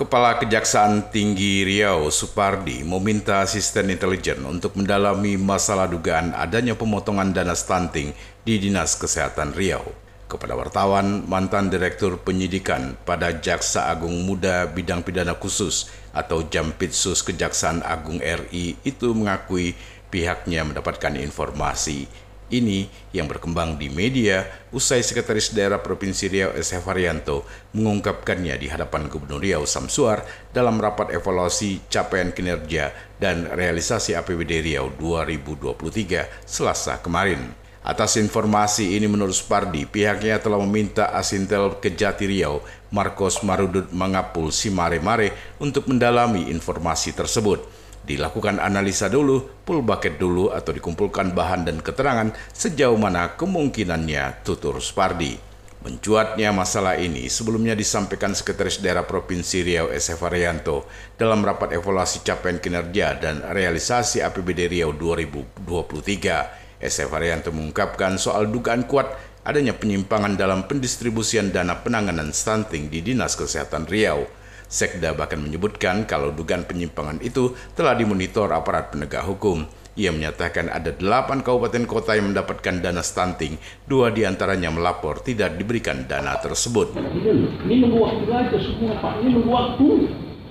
Kepala Kejaksaan Tinggi Riau Supardi meminta asisten intelijen untuk mendalami masalah dugaan adanya pemotongan dana stunting di Dinas Kesehatan Riau. Kepada wartawan, mantan Direktur Penyidikan pada Jaksa Agung Muda Bidang Pidana Khusus atau Jampitsus Kejaksaan Agung RI itu mengakui pihaknya mendapatkan informasi ini yang berkembang di media usai Sekretaris Daerah Provinsi Riau S. Varianto mengungkapkannya di hadapan Gubernur Riau Samsuar dalam rapat evaluasi capaian kinerja dan realisasi APBD Riau 2023 Selasa kemarin. Atas informasi ini menurut Spardi, pihaknya telah meminta Asintel Kejati Riau, Marcos Marudut Mangapul Simare-Mare untuk mendalami informasi tersebut dilakukan analisa dulu, pull bucket dulu atau dikumpulkan bahan dan keterangan sejauh mana kemungkinannya tutur Spardi. Mencuatnya masalah ini sebelumnya disampaikan Sekretaris Daerah Provinsi Riau S. Varianto dalam rapat evaluasi capaian kinerja dan realisasi APBD Riau 2023. S. Varianto mengungkapkan soal dugaan kuat adanya penyimpangan dalam pendistribusian dana penanganan stunting di Dinas Kesehatan Riau. Sekda bahkan menyebutkan kalau dugaan penyimpangan itu telah dimonitor aparat penegak hukum. Ia menyatakan ada delapan kabupaten kota yang mendapatkan dana stunting, dua di antaranya melapor tidak diberikan dana tersebut. Ini nunggu waktu semua Pak, ini nunggu waktu.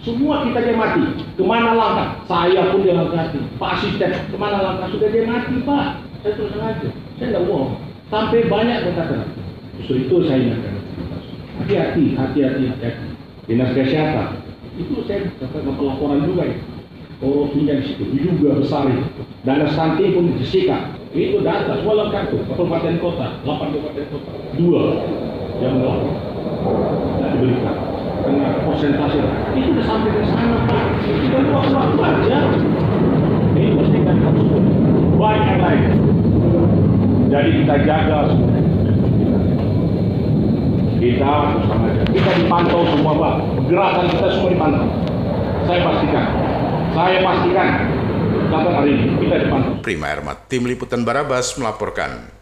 Semua kita dia mati. Ke mana langkah? Saya pun dia mati. Pak asisten, ke mana langkah? Sudah dia mati Pak. Saya terus aja. Saya tidak bohong. Sampai banyak berkata. Justru itu saya ingatkan. Hati-hati, hati-hati, hati-hati dinas kesehatan. Itu saya dapat pelaporan juga ya. Korupsinya di situ juga besar itu dana stunting pun disika itu data semua lengkap tuh kabupaten kota 8 kabupaten kota dua yang melapor tidak diberikan. Karena persentase itu sudah sampai ke sana pak. Tinggal waktu-waktu aja. Ini mesti kan banyak lain jadi kita jaga semua kita bersama kita dipantau semua pak. Gerakan kita semua dipantau. Saya pastikan. Saya pastikan. Kapan hari ini kita dipantau. Prima Ermat Tim Liputan Barabas melaporkan